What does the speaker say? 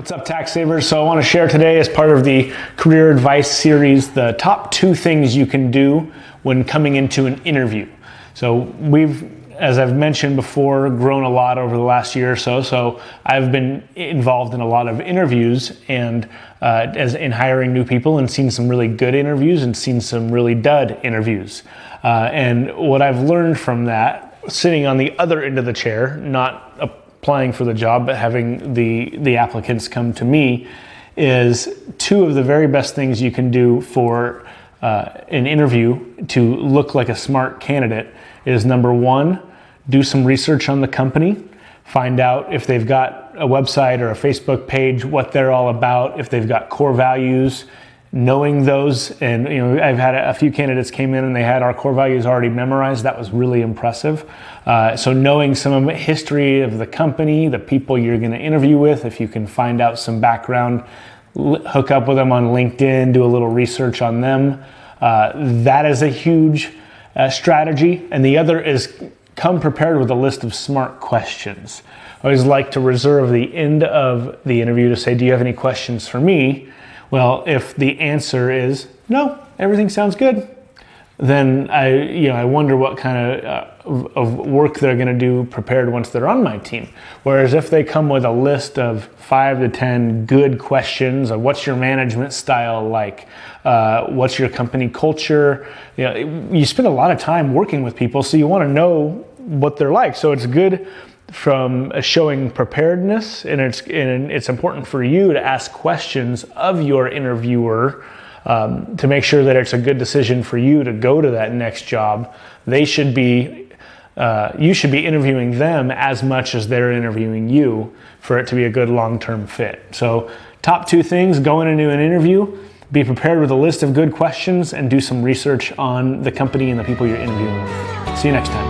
What's up, tax savers? So, I want to share today, as part of the career advice series, the top two things you can do when coming into an interview. So, we've as I've mentioned before, grown a lot over the last year or so. So I've been involved in a lot of interviews and uh, as in hiring new people and seen some really good interviews and seen some really dud interviews. Uh, and what I've learned from that, sitting on the other end of the chair, not applying for the job, but having the, the applicants come to me, is two of the very best things you can do for uh, an interview to look like a smart candidate is number one, do some research on the company, find out if they've got a website or a Facebook page, what they're all about, if they've got core values, knowing those and you know i've had a few candidates came in and they had our core values already memorized. That was really impressive. Uh, so knowing some of the history of the company the people you're going to interview with if you can find out some background hook up with them on linkedin do a little research on them uh, that is a huge uh, strategy. And the other is come prepared with a list of smart questions. I always like to reserve the end of the interview to say do you have any questions for me well, if the answer is no, everything sounds good, then I, you know, I wonder what kind of, uh, of work they're going to do prepared once they're on my team. Whereas if they come with a list of five to ten good questions of what's your management style like, uh, what's your company culture, you, know, you spend a lot of time working with people, so you want to know what they're like. So it's good from showing preparedness, and it's and it's important for you to ask questions of your interviewer um, to make sure that it's a good decision for you to go to that next job. They should be. Uh, you should be interviewing them as much as they're interviewing you for it to be a good long-term fit. So, top two things going into an interview: be prepared with a list of good questions and do some research on the company and the people you're interviewing. See you next time.